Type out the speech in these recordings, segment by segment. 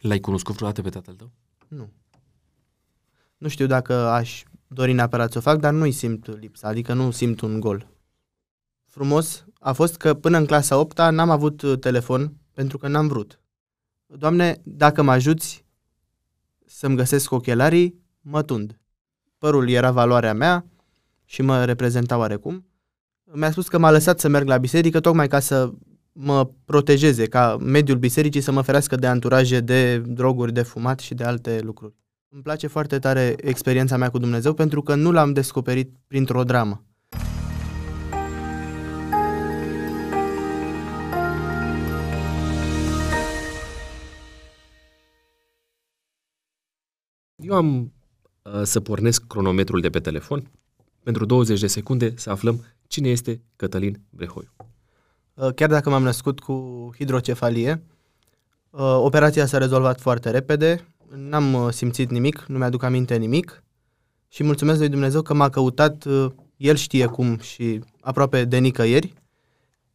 L-ai cunoscut vreodată pe tatăl tău? Nu. Nu știu dacă aș dori neapărat să o fac, dar nu-i simt lipsa, adică nu simt un gol. Frumos a fost că până în clasa 8 n-am avut uh, telefon pentru că n-am vrut. Doamne, dacă mă ajuți să-mi găsesc ochelarii, mă tund. Părul era valoarea mea și mă reprezenta oarecum. Mi-a spus că m-a lăsat să merg la biserică tocmai ca să mă protejeze, ca mediul bisericii să mă ferească de anturaje, de droguri, de fumat și de alte lucruri. Îmi place foarte tare experiența mea cu Dumnezeu pentru că nu l-am descoperit printr-o dramă. Eu am uh, să pornesc cronometrul de pe telefon pentru 20 de secunde să aflăm cine este Cătălin Brehoiu. Uh, chiar dacă m-am născut cu hidrocefalie, uh, operația s-a rezolvat foarte repede, n-am uh, simțit nimic, nu mi-aduc aminte nimic și mulțumesc lui Dumnezeu că m-a căutat, el știe cum și aproape de nicăieri,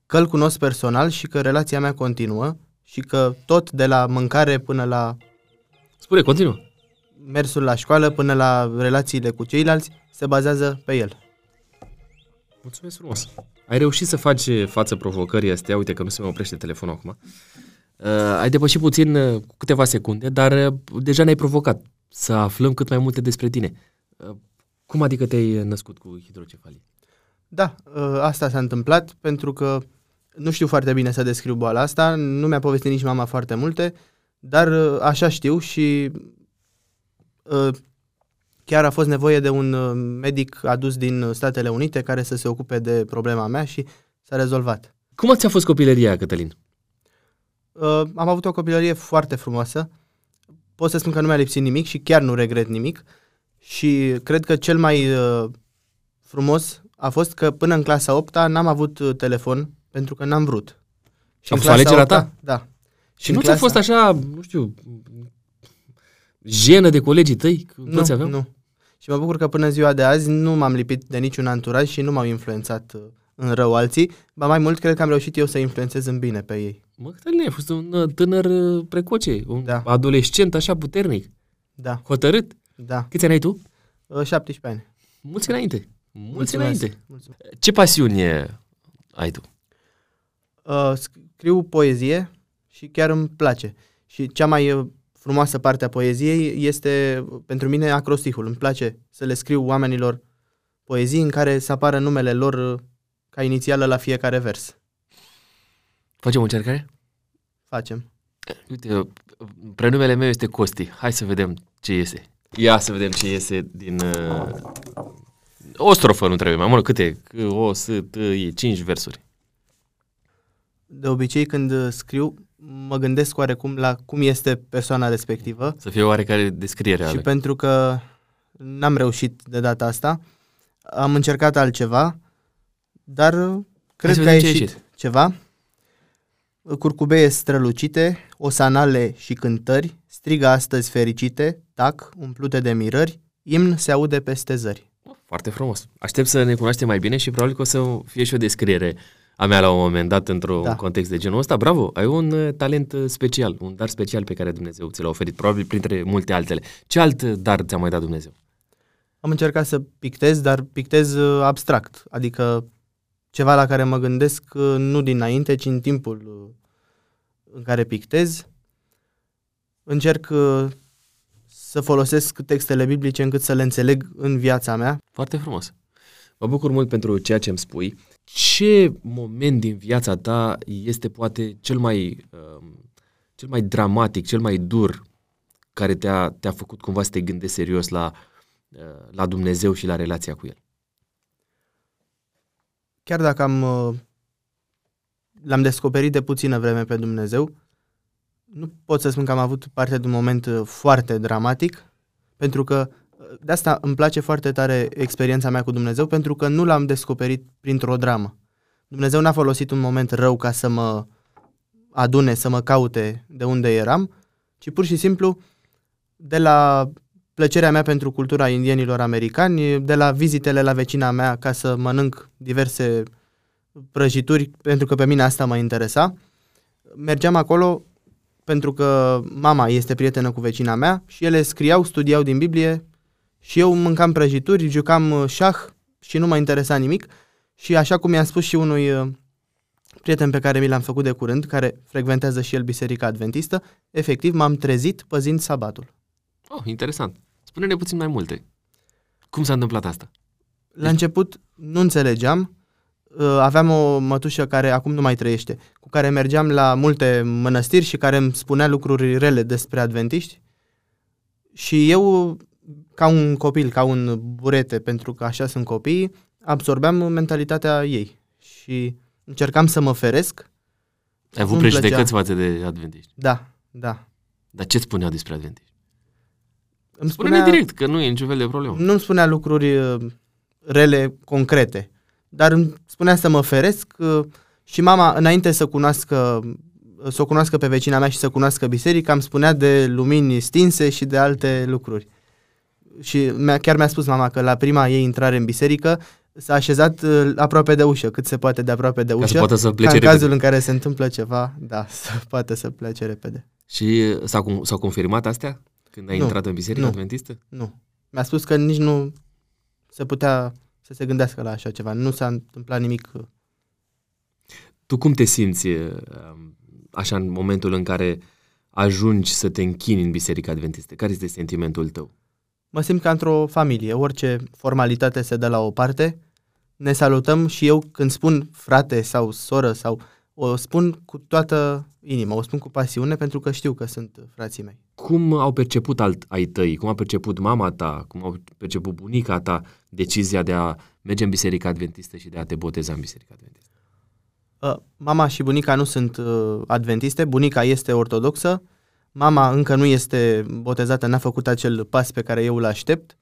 că îl cunosc personal și că relația mea continuă și că tot de la mâncare până la Spune, continuă. mersul la școală până la relațiile cu ceilalți se bazează pe el. Mulțumesc frumos. Ai reușit să faci față provocării astea, uite că nu se mai oprește telefonul acum. Uh, ai depășit puțin uh, cu câteva secunde, dar uh, deja ne-ai provocat să aflăm cât mai multe despre tine. Uh, cum adică te-ai născut cu hidrocefalie? Da, uh, asta s-a întâmplat pentru că nu știu foarte bine să descriu boala asta, nu mi-a povestit nici mama foarte multe, dar uh, așa știu și uh, chiar a fost nevoie de un uh, medic adus din Statele Unite care să se ocupe de problema mea și s-a rezolvat. Cum ți-a fost copilăria, Cătălin? Uh, am avut o copilărie foarte frumoasă. Pot să spun că nu mi-a lipsit nimic și chiar nu regret nimic. Și cred că cel mai uh, frumos a fost că până în clasa 8 n-am avut uh, telefon pentru că n-am vrut. A în fost alegerea clasa ta? 8-a Da. Și nu ți-a fost așa, nu știu, jenă de colegii tăi? Că Nu, Toți aveau? nu. Și mă bucur că până în ziua de azi nu m-am lipit de niciun anturaj și nu m-au influențat uh, în rău alții, ba mai mult cred că am reușit eu să influențez în bine pe ei. Mă, Cătălin, ai fost un uh, tânăr uh, precoce, un Da. adolescent așa puternic, Da, hotărât. da. Câți ani ai tu? Uh, 17 ani. Mulți înainte. Mulți Mulțumesc. înainte. Mulțumesc. Ce pasiune ai tu? Uh, scriu poezie și chiar îmi place. Și cea mai uh, frumoasă parte a poeziei este uh, pentru mine acrostihul. Îmi place să le scriu oamenilor poezii în care să apară numele lor uh, ca inițială la fiecare vers. Facem o încercare? Facem. Uite, uh, prenumele meu este Costi. Hai să vedem ce iese. Ia să vedem ce iese din... Uh... O strofă nu trebuie, mai mult câte? C, O, S, T, I, cinci versuri. De obicei când uh, scriu, mă gândesc oarecum la cum este persoana respectivă Să fie oarecare descriere și ale. pentru că n-am reușit de data asta, am încercat altceva, dar uh, cred să că a vedem ce a ieșit, ieșit. ceva. Curcubeie strălucite, osanale și cântări, strigă astăzi fericite, tac, umplute de mirări, imn se aude peste zări. Foarte frumos. Aștept să ne cunoaștem mai bine și probabil că o să fie și o descriere a mea la un moment dat într-un Da. context de genul ăsta. Bravo, ai un uh, talent uh, special, un dar special pe care Dumnezeu ți l-a oferit, probabil printre multe altele. Ce alt uh, dar ți-a mai dat Dumnezeu? Am încercat să pictez, dar pictez uh, abstract, adică ceva la care mă gândesc uh, nu dinainte, ci în timpul uh, în care pictez. Încerc uh, să folosesc textele biblice încât să le înțeleg în viața mea. Foarte frumos. Mă bucur mult pentru ceea ce îmi spui. Ce moment din viața ta este poate cel mai, uh, cel mai dramatic, cel mai dur, care te-a, te-a făcut cumva să te gândești serios la, uh, la Dumnezeu și la relația cu El? Chiar dacă am, uh, l-am descoperit de puțină vreme pe Dumnezeu, nu pot să spun că am avut parte de un moment uh, foarte dramatic, pentru că uh, de asta îmi place foarte tare experiența mea cu Dumnezeu, pentru că nu l-am descoperit printr-o dramă. Dumnezeu n-a folosit un moment rău ca să mă adune, să mă caute de unde eram, ci pur și simplu de la plăcerea mea pentru cultura indienilor americani, de la vizitele la vecina mea ca să mănânc diverse prăjituri, pentru că pe mine asta mă interesa. Mergeam acolo pentru că mama este prietenă cu vecina mea și ele scriau, studiau din Biblie și eu mâncam prăjituri, jucam uh, șah și nu mă interesa nimic. Și așa cum i-am spus și unui uh, prieten pe care mi l-am făcut de curând, care frecventează și el Biserica Adventistă, efectiv m-am trezit păzind sabatul. Oh, interesant. Spune-ne puțin mai multe. Cum s-a întâmplat asta? La început nu înțelegeam, uh, aveam o mătușă care acum nu mai trăiește, cu care mergeam la multe mănăstiri și care îmi spunea lucruri rele despre adventiști și eu, ca un copil, ca un burete, pentru că așa sunt copiii, absorbeam mentalitatea ei și încercam să mă feresc. Ai avut Nu-mi prejudecăți plăcea. față de adventiști. Da, da. Dar ce spuneau despre adventiști? Îmi Spune-ne direct, că nu e niciun fel de problemă. Nu îmi spunea lucruri uh, rele, concrete, dar îmi spunea să mă feresc uh, și mama, înainte să cunoască să o cunoască pe vecina mea și să cunoască biserica, îmi spunea de lumini stinse și de alte lucruri. Și mi-a, chiar mi-a spus mama că la prima ei intrare în biserică s-a așezat uh, aproape de ușă, cât se poate de aproape de Ca să ușă, poată să ca plece în repede. cazul în care se întâmplă ceva, da, să poate să plece repede. Și uh, s-au, cum- s-au confirmat astea când ai Nu, intrat în biserica nu. adventistă? Nu. Mi-a spus că nici nu se putea să se gândească la așa ceva. Nu s-a întâmplat nimic uh, Tu cum te simți uh, um, așa în momentul în care ajungi să te închini în biserica adventistă? Care este sentimentul tău? Mă simt ca într-o familie, orice formalitate se dă la o parte, ne salutăm și eu când spun frate sau soră sau o spun cu toată inima, o spun cu pasiune pentru că știu că sunt frații mei. Cum au perceput alt, ai tăi? Cum a perceput mama ta? Cum au perceput bunica ta decizia de a merge în biserica adventistă și de a te boteza în biserica adventistă? Uh, Mama și bunica nu sunt uh, adventiste, bunica este ortodoxă, mama încă nu este botezată, n-a făcut acel pas pe care eu îl aștept,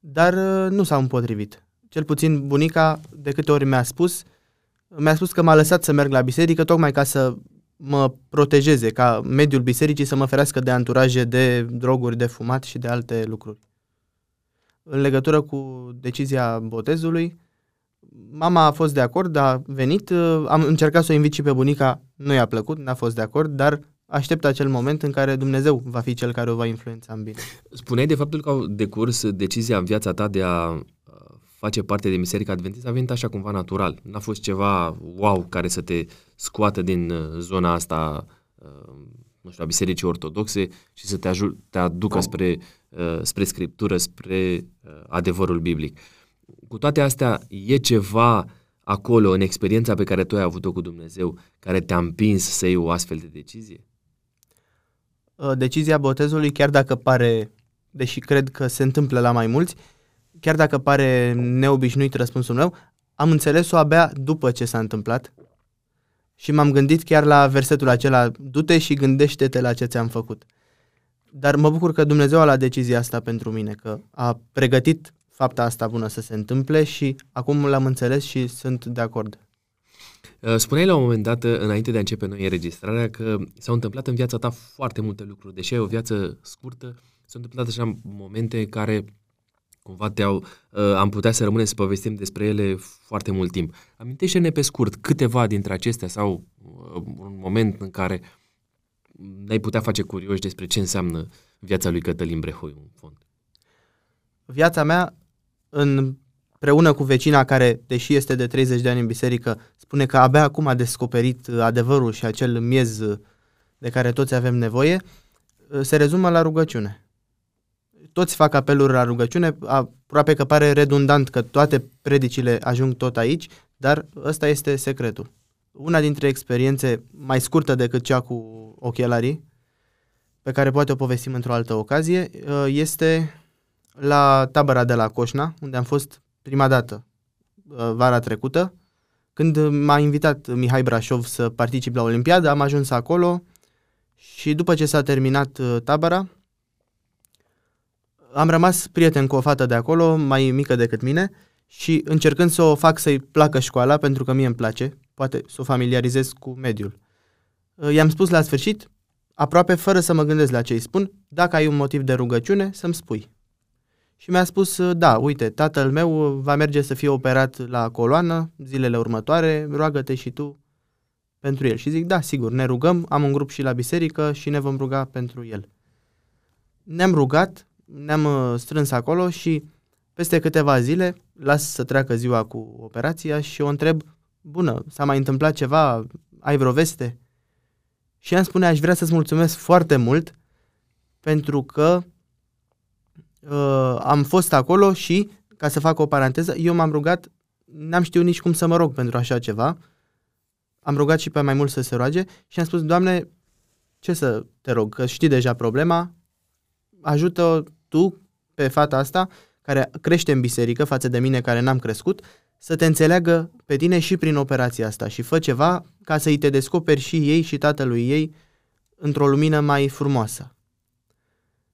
dar uh, nu s-au împotrivit. Cel puțin bunica, de câte ori mi-a spus, mi-a spus că m-a lăsat să merg la biserică tocmai ca să mă protejeze, ca mediul bisericii să mă ferească de anturaje, de droguri, de fumat și de alte lucruri. În legătură cu decizia botezului, mama a fost de acord, a venit, uh, am încercat să o invit și pe bunica, nu i-a plăcut, n-a fost de acord, dar aștept acel moment în care Dumnezeu va fi cel care o va influența în bine. Spuneai de faptul că au decurs decizia în viața ta de a uh, face parte din Biserica Adventistă a venit așa cumva natural. N-a fost ceva wow care să te scoată din uh, zona asta uh, nu știu, a Bisericii Ortodoxe și să te, aju- te aducă spre, uh, spre Scriptură, spre uh, adevărul biblic. Cu toate astea, e ceva acolo în experiența pe care tu ai avut-o cu Dumnezeu care te-a împins să iei o astfel de decizie? Uh, Decizia botezului, chiar dacă pare, deși cred că se întâmplă la mai mulți, chiar dacă pare neobișnuit răspunsul meu, am înțeles-o abia după ce s-a întâmplat și m-am gândit chiar la versetul acela, du-te și gândește-te la ce ți-am făcut. Dar mă bucur că Dumnezeu a luat decizia asta pentru mine, că a pregătit fapta asta bună să se întâmple și acum l-am înțeles și sunt de acord. Uh, Spuneai la un moment dat, uh, înainte de a începe noi înregistrarea, că s-au întâmplat în viața ta foarte multe lucruri. Deși ai o viață scurtă, s-au întâmplat așa momente care cumva te-au, uh, am putea să rămânem să povestim despre ele foarte mult timp. Amintește-ne pe scurt câteva dintre acestea sau uh, un moment în care ne-ai putea face curioși despre ce înseamnă viața lui Cătălin Brehoi, în fond. Viața mea, împreună cu vecina care, deși este de 30 de ani în biserică, spune că abia acum a descoperit uh, adevărul și acel miez uh, de care toți avem nevoie, uh, se rezumă la rugăciune. Toți fac apeluri la rugăciune, aproape că pare redundant că toate predicile ajung tot aici, dar ăsta este secretul. Una dintre experiențe mai scurtă decât cea cu ochelarii, pe care poate o povestim într-o altă ocazie, uh, este la tabăra de la Coșna, unde am fost prima dată uh, vara trecută, când m-a invitat Mihai Brașov să particip la Olimpiadă, am ajuns acolo și după ce s-a terminat uh, tabăra, am rămas prieten cu o fată de acolo, mai mică decât mine, și încercând să o fac să-i placă școala, pentru că mie îmi place, poate să o familiarizez cu mediul. Uh, I-am spus la sfârșit, aproape fără să mă gândesc la ce îi spun, dacă ai un motiv de rugăciune, să-mi spui. Și mi-a spus, da, uite, tatăl meu va merge să fie operat la coloană zilele următoare, roagă-te și tu pentru el. Și zic, da, sigur, ne rugăm, am un grup și la biserică și ne vom ruga pentru el. Ne-am rugat, ne-am uh, strâns acolo și peste câteva zile las să treacă ziua cu operația și o întreb, bună, s-a mai întâmplat ceva, ai vreo veste? Și ea îmi spune, aș vrea să-ți mulțumesc foarte mult pentru că uh, am fost acolo și, ca să fac o paranteză, eu m-am rugat, n-am știut nici cum să mă rog pentru așa ceva, am rugat și pe mai mult să se roage și am spus, Doamne, ce să te rog, că știi deja problema, ajută tu pe fata asta, care crește în biserică față de mine care n-am crescut, să te înțeleagă pe tine și prin operația asta și fă ceva ca să-i te descoperi și ei și tatălui ei într-o lumină mai frumoasă.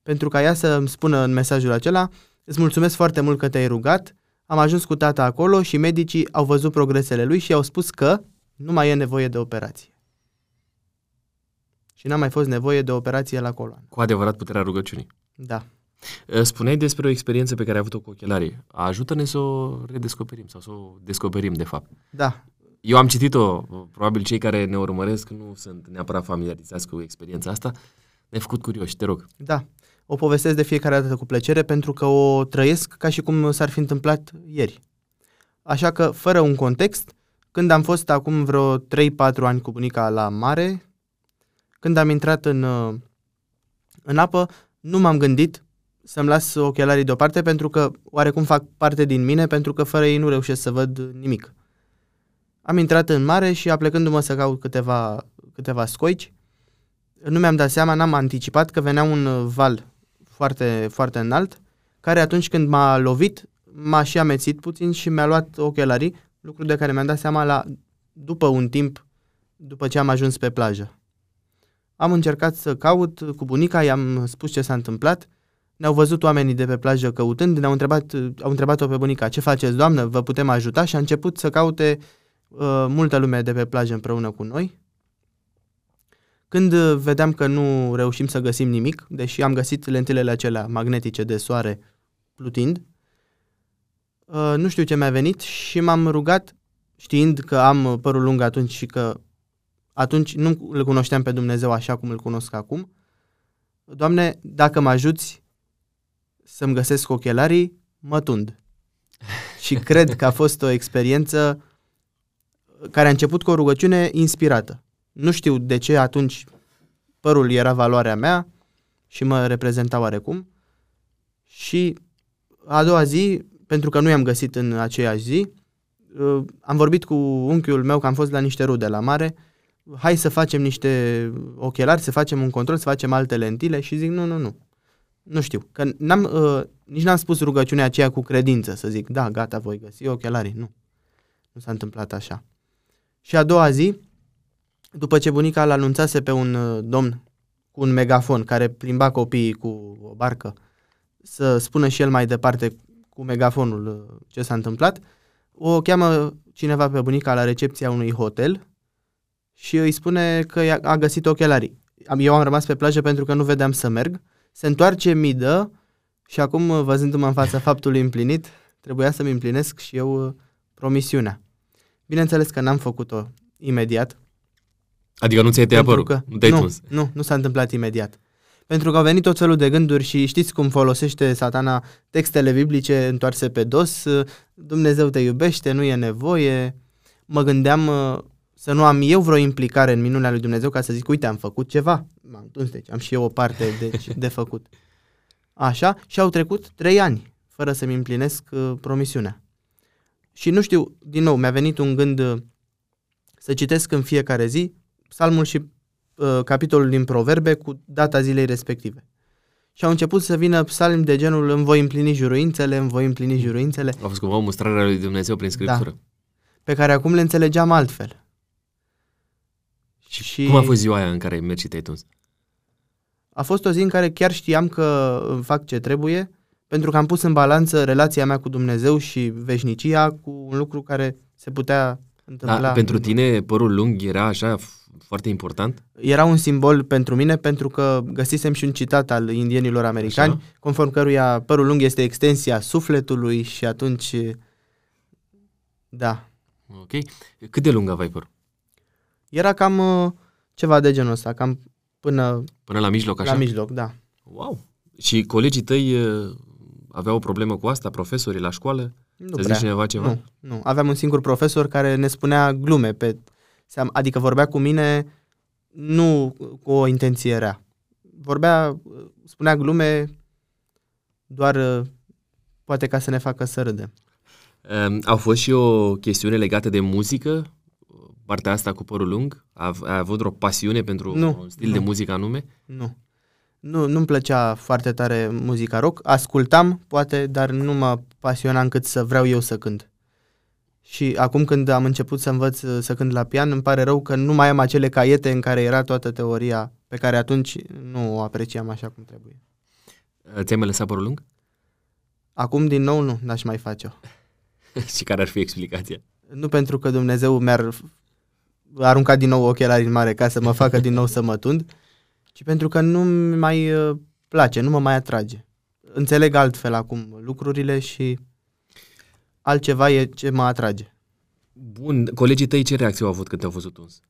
Pentru ca ea să îmi spună în mesajul acela, îți mulțumesc foarte mult că te-ai rugat, am ajuns cu tata acolo și medicii au văzut progresele lui și au spus că nu mai e nevoie de operație. Și n-a mai fost nevoie de operație la coloană. Cu adevărat puterea rugăciunii. Da. Spuneai despre o experiență pe care ai avut-o cu ochelarii. Ajută-ne să o redescoperim sau să o descoperim, de fapt. Da. Eu am citit-o, probabil cei care ne urmăresc nu sunt neapărat familiarizați cu experiența asta. Ne-ai făcut curioși, te rog. Da. O povestesc de fiecare dată cu plăcere pentru că o trăiesc ca și cum s-ar fi întâmplat ieri. Așa că, fără un context, când am fost acum vreo 3-4 ani cu bunica la mare, când am intrat în, în apă, nu m-am gândit să-mi las ochelarii deoparte pentru că oarecum fac parte din mine, pentru că fără ei nu reușesc să văd nimic. Am intrat în mare și aplecându-mă să caut câteva, câteva scoici, nu mi-am dat seama, n-am anticipat că venea un val foarte, foarte înalt, care atunci când m-a lovit, m-a și amețit puțin și mi-a luat ochelarii, lucru de care mi-am dat seama la, după un timp, după ce am ajuns pe plajă. Am încercat să caut cu bunica, i-am spus ce s-a întâmplat, ne-au văzut oamenii de pe plajă căutând, ne-au întrebat, au întrebat-o pe bunica, ce faceți, doamnă, vă putem ajuta? Și a început să caute uh, multă lume de pe plajă împreună cu noi. Când vedeam că nu reușim să găsim nimic, deși am găsit lentilele acelea magnetice de soare plutind, uh, nu știu ce mi-a venit și m-am rugat, știind că am părul lung atunci și că atunci nu îl cunoșteam pe Dumnezeu așa cum îl cunosc acum, Doamne, dacă mă ajuți să-mi găsesc ochelarii, mă tund. Și cred că a fost o experiență care a început cu o rugăciune inspirată. Nu știu de ce atunci părul era valoarea mea și mă reprezenta oarecum. Și a doua zi, pentru că nu i-am găsit în aceeași zi, uh, am vorbit cu unchiul meu că am fost la niște rude la mare, hai să facem niște ochelari, să facem un control, să facem alte lentile și zic nu, nu, nu nu știu, că n-am, uh, nici n-am spus rugăciunea aceea cu credință, să zic, da, gata, voi găsi ochelarii. Nu. Nu s-a întâmplat așa. Și a doua zi, după ce bunica l anunțase pe un uh, domn cu un megafon care plimba copiii cu o barcă să spună și el mai departe cu megafonul uh, ce s-a întâmplat, o cheamă cineva pe bunica la recepția unui hotel și îi spune că a găsit ochelarii. Eu am rămas pe plajă pentru că nu vedeam să merg se întoarce, mi dă și acum, văzându-mă în fața faptului împlinit, trebuia să-mi împlinesc și eu uh, promisiunea. Bineînțeles că n-am făcut-o imediat. Adică nu ți-ai tăiat părul? Că, nu te-ai nu, tuns? Nu, nu s-a întâmplat imediat. Pentru că au venit tot felul de gânduri și știți cum folosește satana textele biblice întoarse pe dos, uh, Dumnezeu te iubește, nu e nevoie. Mă gândeam uh, să nu am eu vreo implicare în minunea lui Dumnezeu ca să zic, uite, am făcut ceva. M-am tuns, deci am și eu o parte deci, de făcut. Așa, și au trecut trei ani fără să-mi împlinesc uh, promisiunea. Și nu știu, din nou, mi-a venit un gând uh, să citesc în fiecare zi psalmul și uh, capitolul din proverbe cu data zilei respective. Și au început să vină psalmi de genul îmi voi împlini juruințele, îmi voi împlini juruințele. A fost cumva o mustrare lui Dumnezeu prin Scriptură. Da, pe care acum le înțelegeam altfel. Și, și cum a fost ziua aia în care ai mers și te-ai tuns? A fost o zi în care chiar știam că fac ce trebuie, pentru că am pus în balanță relația mea cu Dumnezeu și veșnicia cu un lucru care se putea întâmpla. Da, pentru tine părul lung era așa foarte important? Era un simbol pentru mine pentru că găsisem și un citat al indienilor americani, așa? conform căruia părul lung este extensia sufletului și atunci da. Ok. Cât de lung aveai părul? Era cam uh, ceva de genul ăsta, cam până Până la mijloc, așa? la mijloc, da. Wow! Și colegii tăi uh, aveau o problemă cu asta, profesorii la școală? Nu Să prea. zici cineva ceva? Nu, nu. Aveam un singur profesor care ne spunea glume pe seam, adică vorbea cu mine nu cu o intenție rea. Vorbea, spunea glume doar uh, poate ca să ne facă să râdem. Um, au fost și o chestiune legată de muzică, partea asta cu părul lung? A, a avut o pasiune pentru Nu, un stil nu. de muzică anume? Nu. Nu, nu-mi plăcea foarte tare muzica rock. Ascultam, poate, dar nu mă pasiona încât să vreau eu să cânt. Și acum când am început să învăț uh, să cânt la pian, îmi pare rău că nu mai am acele caiete în care era toată teoria pe care atunci nu o apreciam așa cum trebuie. Uh, Ți-ai mai lăsat părul lung? Acum, din nou, nu, n-aș mai face-o. și care ar fi explicația? Nu pentru că Dumnezeu mi-ar aruncat din nou ochelari în mare ca să mă facă din nou să mă tund, ci pentru că nu mai uh, place, nu mă mai atrage. Înțeleg altfel acum lucrurile și altceva e ce mă atrage. Bun, colegii tăi ce reacție au avut când te-au văzut uns?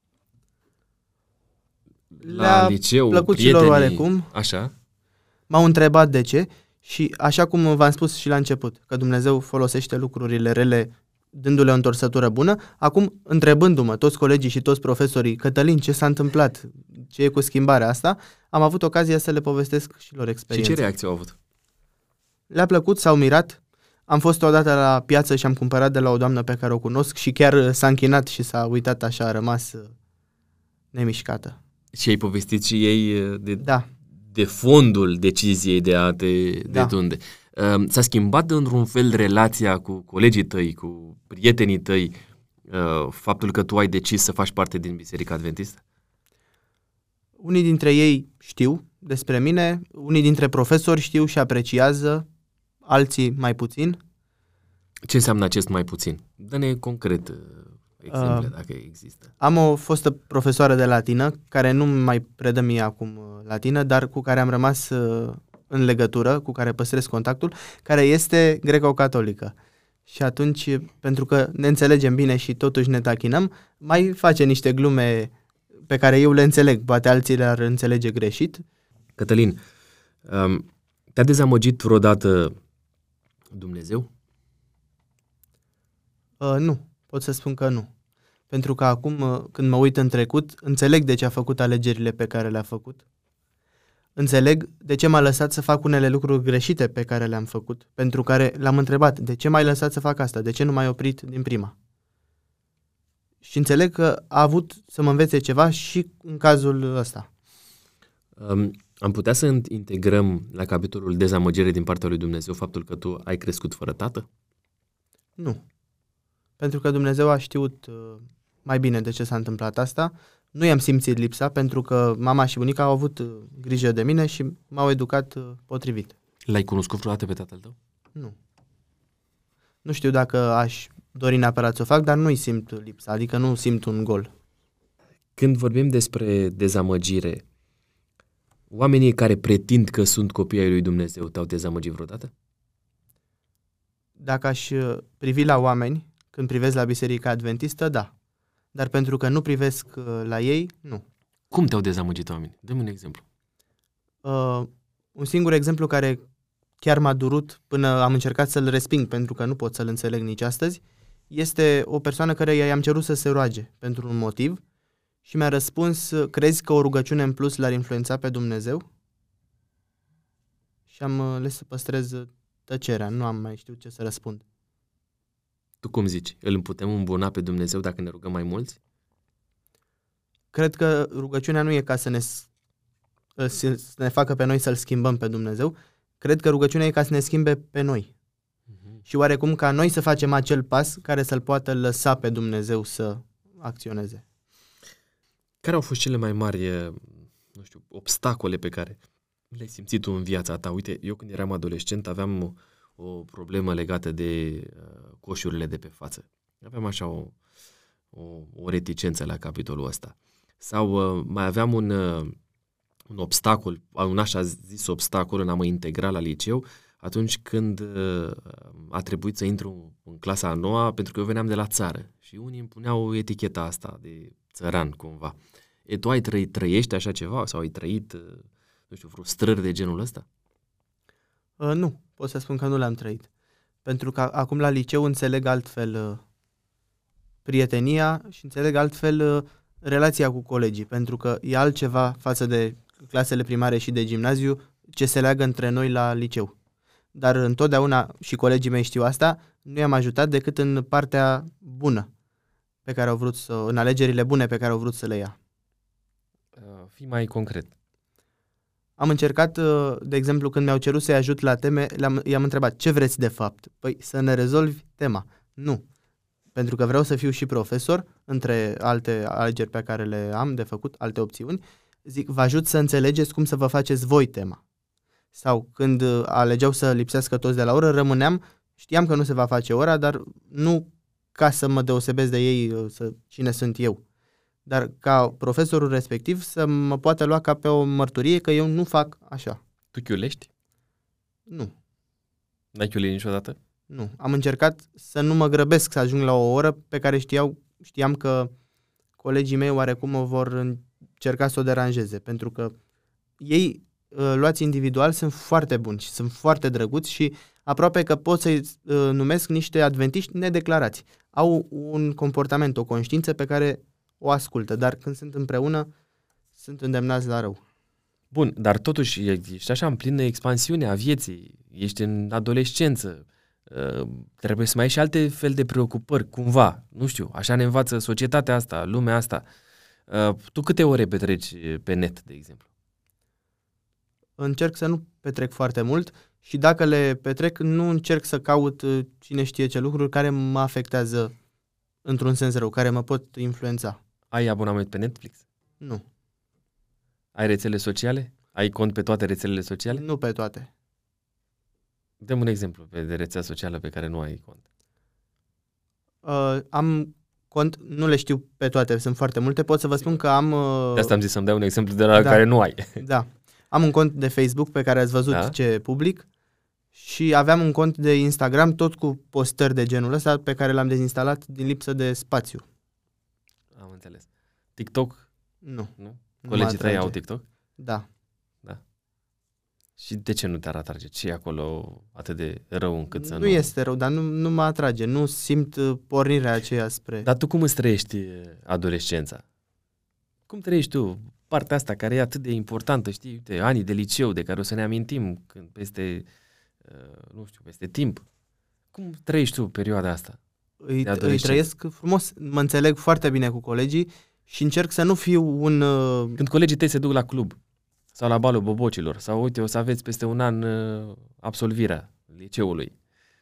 La Le-a liceu, plăcut și lor prietenii, oarecum. Așa? M-au întrebat de ce și așa cum v-am spus și la început, că Dumnezeu folosește lucrurile rele dându-le o întorsătură bună, acum întrebându-mă toți colegii și toți profesorii, Cătălin, ce s-a întâmplat, ce e cu schimbarea asta, am avut ocazia să le povestesc și lor Și experiența. ce reacție au avut? Le-a plăcut, s-au mirat. Am fost odată la piață și am cumpărat de la o doamnă pe care o cunosc și chiar uh, s-a închinat și s-a uitat așa, a rămas uh, nemișcată. Și ai povestit și ei uh, de, Da, de fondul deciziei de a te Da. detunde. Um, S-a schimbat într-un fel relația cu colegii tăi, cu prietenii tăi, uh, faptul că tu ai decis să faci parte din Biserica Adventistă? unii dintre ei știu despre mine, unii dintre profesori știu și apreciază, alții mai puțin. Ce înseamnă acest mai puțin? Dă-ne concret uh, exemple, Uh, dacă există. Am o fostă profesoară de latină, care nu mai predă mie acum uh, latină, dar cu care am rămas uh, în legătură, cu care păstrez contactul, care este greco-catolică. Și atunci, pentru că ne înțelegem bine și totuși ne tachinăm, mai face niște glume pe care eu le înțeleg, poate alții le-ar înțelege greșit. Cătălin, um, te-a dezamăgit vreodată Dumnezeu? Uh, nu, pot să spun că nu. Pentru că acum, uh, când mă uit în trecut, înțeleg de ce a făcut alegerile pe care le-a făcut. Înțeleg de ce m-a lăsat să fac unele lucruri greșite pe care le-am făcut, pentru care l-am întrebat, de ce m-ai lăsat să fac asta, de ce nu m-ai oprit din prima. Și înțeleg că a avut să mă învețe ceva și în cazul ăsta. Um, am putea să integrăm la capitolul dezamăgire din partea lui Dumnezeu faptul că tu ai crescut fără tată? Nu. Pentru că Dumnezeu a știut uh, mai bine de ce s-a întâmplat asta. Nu i-am simțit lipsa pentru că mama și bunica au avut uh, grijă de mine și m-au educat uh, potrivit. L-ai cunoscut vreodată pe tatăl tău? Nu. Nu știu dacă aș dori neapărat să o fac, dar nu-i simt lipsa, adică nu simt un gol. Când vorbim despre dezamăgire, oamenii care pretind că sunt copii ai lui Dumnezeu te-au dezamăgit vreodată? Dacă aș uh, privi la oameni, când privesc la Biserica Adventistă, da. Dar pentru că nu privesc uh, la ei, nu. Cum te-au dezamăgit oamenii? Dă-mi un exemplu. Uh, un singur exemplu care chiar m-a durut până am încercat să-l resping pentru că nu pot să-l înțeleg nici astăzi, este o persoană care i-am cerut să se roage pentru un motiv și mi-a răspuns, crezi că o rugăciune în plus l-ar influența pe Dumnezeu? Și am uh, ales să păstrez uh, tăcerea, nu am mai știut ce să răspund. Tu cum zici? Îl putem îmbuna pe Dumnezeu dacă ne rugăm mai mulți? Cred că rugăciunea nu e ca să ne, s- uh, să să ne facă pe noi să-L schimbăm pe Dumnezeu, cred că rugăciunea e ca să ne schimbe pe noi. și oarecum ca noi să facem acel pas care să-l poată lăsa pe Dumnezeu să acționeze. Care au fost cele mai mari, eh, nu știu, obstacole pe care le-ai simțit tu în viața ta? Uite, eu când eram adolescent aveam o, o problemă legată de uh, coșurile de pe față. Aveam așa o, o, o reticență la capitolul ăsta. Sau uh, mai aveam un, uh, un obstacol, un așa zis obstacol în a mă integra la liceu, atunci când uh, a trebuit să intru în clasa a noua, pentru că eu veneam de la țară și unii îmi puneau eticheta asta de țăran cumva. E, tu ai trăit, trăiești așa ceva sau ai trăit, uh, nu știu, frustrări de genul ăsta? Uh, nu, pot să spun că nu le-am trăit. Pentru că acum la liceu înțeleg altfel uh, prietenia și înțeleg altfel uh, relația cu colegii, pentru că e altceva față de clasele primare și de gimnaziu ce se leagă între noi la liceu. Dar întotdeauna, și colegii mei știu asta, nu i-am ajutat decât în partea bună pe care au vrut să, în alegerile bune pe care au vrut să le ia. Uh, fii mai concret. Am încercat, uh, de exemplu, când mi-au cerut să-i ajut la teme, le-am, i-am întrebat, ce vreți de fapt? Păi să ne rezolvi tema. Nu. Pentru că vreau să fiu și profesor, între alte alegeri pe care le am de făcut, alte opțiuni, zic, vă ajut să înțelegeți cum să vă faceți voi tema. Sau când uh, alegeau să lipsească toți de la oră, rămâneam, știam că nu se va face ora, dar nu ca să mă deosebesc de ei, uh, să, cine sunt eu. Dar ca profesorul respectiv să mă poată lua ca pe o mărturie că eu nu fac așa. Tu chiulești? Nu. N-ai chiulit niciodată? Nu. Am încercat să nu mă grăbesc să ajung la o oră pe care știau, știam că colegii mei oarecum mă vor încerca să o deranjeze, pentru că ei uh, luați individual sunt foarte buni și sunt foarte drăguți și aproape că pot să-i uh, numesc niște adventiști nedeclarați. Au un comportament, o conștiință pe care o ascultă, dar când sunt împreună sunt îndemnați la rău. Bun, dar totuși ești așa în plină expansiune a vieții, ești în adolescență, uh, trebuie să mai ai și alte fel de preocupări, cumva, nu știu, așa ne învață societatea asta, lumea asta. Uh, tu câte ore petreci pe net, de exemplu? Încerc să nu petrec foarte mult și dacă le petrec, nu încerc să caut uh, cine știe ce lucruri care mă afectează într-un sens rău, care mă pot influența. Ai abonament pe Netflix? Nu. Ai rețele sociale? Ai cont pe toate rețelele sociale? Nu pe toate. Dăm un exemplu pe de rețea socială pe care nu ai cont. Uh, am cont, nu le știu pe toate, sunt foarte multe, pot să vă spun că am... Uh, de asta am zis să-mi dai un exemplu de la da, care nu ai. Da. Am un cont de Facebook pe care ați văzut da? ce public și aveam un cont de Instagram tot cu postări de genul ăsta pe care l-am dezinstalat din lipsă de spațiu. Am înțeles. TikTok? Nu. Nu? Colegii tăi au TikTok? Da. Da. Și de ce nu te-ar atrage? Ce e acolo atât de rău încât să nu... Nu este rău, dar nu, nu mă atrage. Nu simt uh, pornirea aceea spre... Dar tu cum îți trăiești uh, adolescența? Cum trăiești tu partea asta care e atât de importantă, știi, uite, anii de liceu de care o să ne amintim când peste, uh, nu știu, peste timp. Cum trăiești tu perioada asta? Îi, îi trăiesc frumos, mă înțeleg foarte bine cu colegii și încerc să nu fiu un... Uh... Când colegii tăi se duc la club sau la balul bobocilor sau uite, o să aveți peste un an uh, absolvirea liceului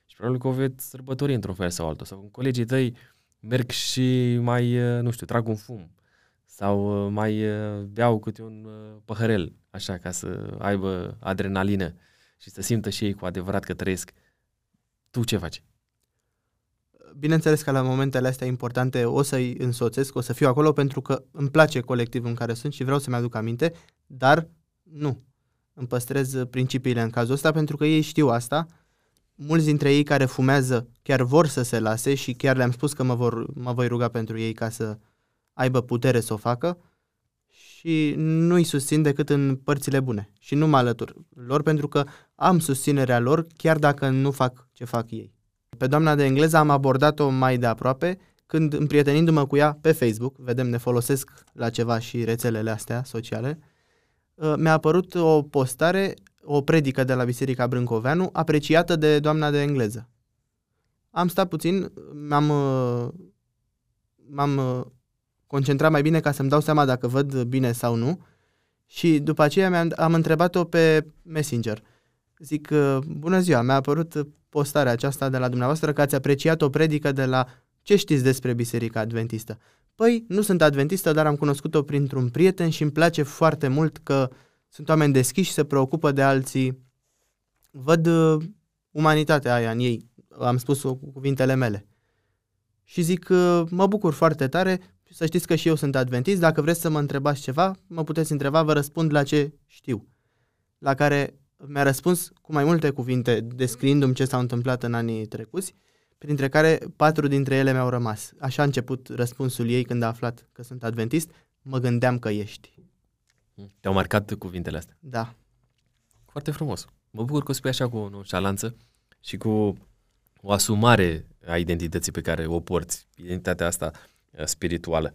și probabil că o veți sărbători într-un fel sau altul sau când colegii tăi merg și mai, uh, nu știu, trag un fum sau uh, mai uh, beau câte un uh, păhărel, așa, ca să aibă adrenalină și să simtă și ei cu adevărat că trăiesc. Tu ce faci? Bineînțeles că la momentele astea importante o să-i însoțesc, o să fiu acolo pentru că îmi place colectivul în care sunt și vreau să-mi aduc aminte, dar nu. Îmi păstrez principiile în cazul ăsta pentru că ei știu asta. Mulți dintre ei care fumează chiar vor să se lase și chiar le-am spus că mă, vor, mă voi ruga pentru ei ca să aibă putere să o facă și nu îi susțin decât în părțile bune și nu mă alătur lor pentru că am susținerea lor chiar dacă nu fac ce fac ei. Pe doamna de engleză am abordat-o mai de aproape când împrietenindu-mă cu ea pe Facebook, vedem ne folosesc la ceva și rețelele astea sociale, uh, mi-a apărut o postare, o predică de la Biserica Brâncoveanu, apreciată de doamna de engleză. Am stat puțin, m-am, uh, m-am uh, concentra mai bine ca să-mi dau seama dacă văd bine sau nu. Și după aceea mi-am, am întrebat-o pe Messenger. Zic, uh, bună ziua, mi-a apărut postarea aceasta de la dumneavoastră că ați apreciat o predică de la ce știți despre Biserica Adventistă? Păi, nu sunt adventistă, dar am cunoscut-o printr-un prieten și îmi place foarte mult că sunt oameni deschiși și se preocupă de alții. Văd uh, umanitatea aia în ei, am spus cu cuvintele mele. Și zic, uh, mă bucur foarte tare, să știți că și eu sunt adventist, dacă vreți să mă întrebați ceva, mă puteți întreba, vă răspund la ce știu. La care mi-a răspuns cu mai multe cuvinte, descriindu-mi ce s-a întâmplat în anii trecuți, printre care patru dintre ele mi-au rămas. Așa a început răspunsul ei când a aflat că sunt adventist. Mă gândeam că ești. Te-au marcat cuvintele astea. Da. Foarte frumos. Mă bucur că o spui așa cu o nonșalanță și cu o asumare a identității pe care o porți, identitatea asta uh, spirituală.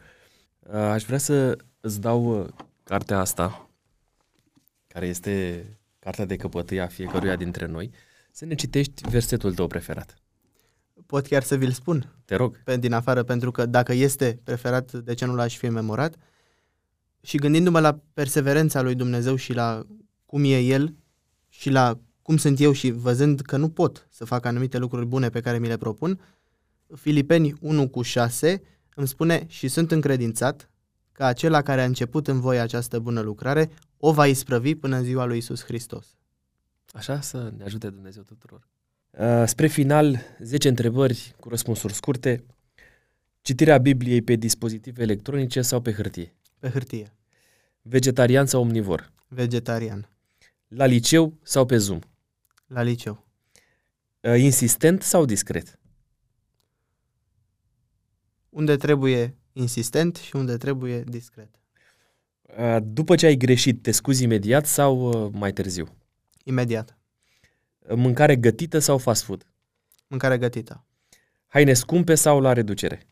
Uh, Aș vrea să îți dau uh, cartea asta, care este cartea de căpătâia a fiecăruia dintre noi, să ne citești versetul tău preferat. Pot chiar să vi-l spun Te rog. pe, din afară, pentru că dacă este preferat, de ce nu l-aș fi memorat? Și gândindu-mă la perseverența lui Dumnezeu și la cum e El și la cum sunt eu și văzând că nu pot să fac anumite lucruri bune pe care mi le propun, Filipeni 1 cu 6 îmi spune și sunt încredințat că acela care a început în voi această bună lucrare o va isprăvi până în ziua lui Isus Hristos. Așa să ne ajute Dumnezeu tuturor. Uh, Spre final, 10 întrebări cu răspunsuri scurte. Citirea Bibliei pe dispozitive electronice sau pe hârtie? Pe hârtie. Vegetarian sau omnivor? Vegetarian. La liceu sau pe Zoom? La liceu. Uh, Insistent sau discret? Unde trebuie insistent și unde trebuie discret. Uh, După ce ai greșit, te scuzi imediat sau uh, mai târziu? Imediat. Uh, Mâncare gătită sau fast food? Mâncare gătită. Haine scumpe sau la reducere?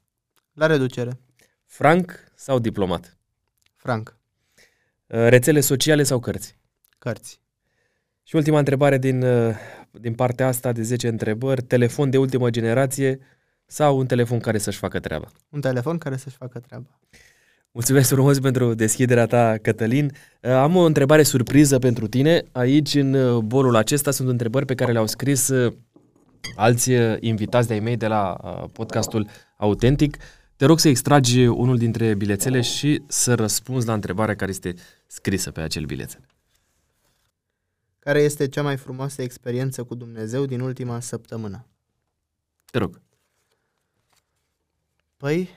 La reducere. Franc sau diplomat? Franc. Uh, Rețele sociale sau cărți? Cărți. Și ultima întrebare din, uh, din partea asta de 10 întrebări. Telefon de ultimă generație sau un telefon care să-și facă treaba? Un telefon care să-și facă treaba. Mulțumesc frumos pentru deschiderea ta, Cătălin. Uh, Am o întrebare surpriză pentru tine. Aici, în uh, bolul acesta, sunt întrebări pe care le-au scris uh, alți uh, invitați de-ai mei de la uh, podcastul Autentic. Te rog să extragi unul dintre bilețele și să răspunzi la întrebarea care este scrisă pe acel bilețel. Care este cea mai frumoasă experiență cu Dumnezeu din ultima săptămână? Te rog. Păi,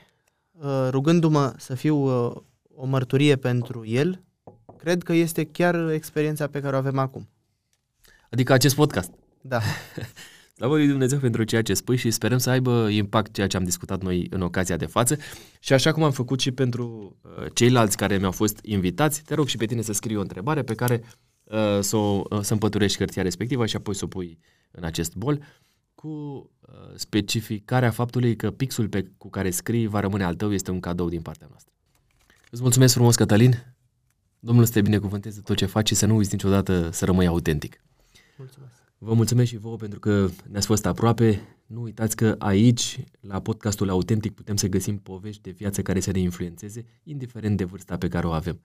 uh, rugându-mă să fiu uh, o mărturie pentru El, cred că este chiar experiența pe care o avem acum. Adică acest podcast. Da, Slavă lui Dumnezeu pentru ceea ce spui și sperăm să aibă impact ceea ce am discutat noi în ocazia de față. Și așa cum am făcut și pentru uh, ceilalți care mi-au fost invitați, te rog și pe tine să scrii o întrebare pe care uh, să, o, uh, să împăturești hârtia respectivă și apoi să o pui în acest bol cu uh, specificarea faptului că pixul pe, cu care scrii va rămâne al tău este un cadou din partea noastră. Îți mulțumesc frumos, Cătălin. Domnul să te binecuvânteze tot ce faci și să nu uiți niciodată să rămâi autentic. mulțumesc. Vă mulțumesc și vouă pentru că ne-ați fost aproape. Nu uitați că aici, la podcastul Autentic, putem să găsim povești de viață care să ne influențeze, indiferent de vârsta pe care o avem.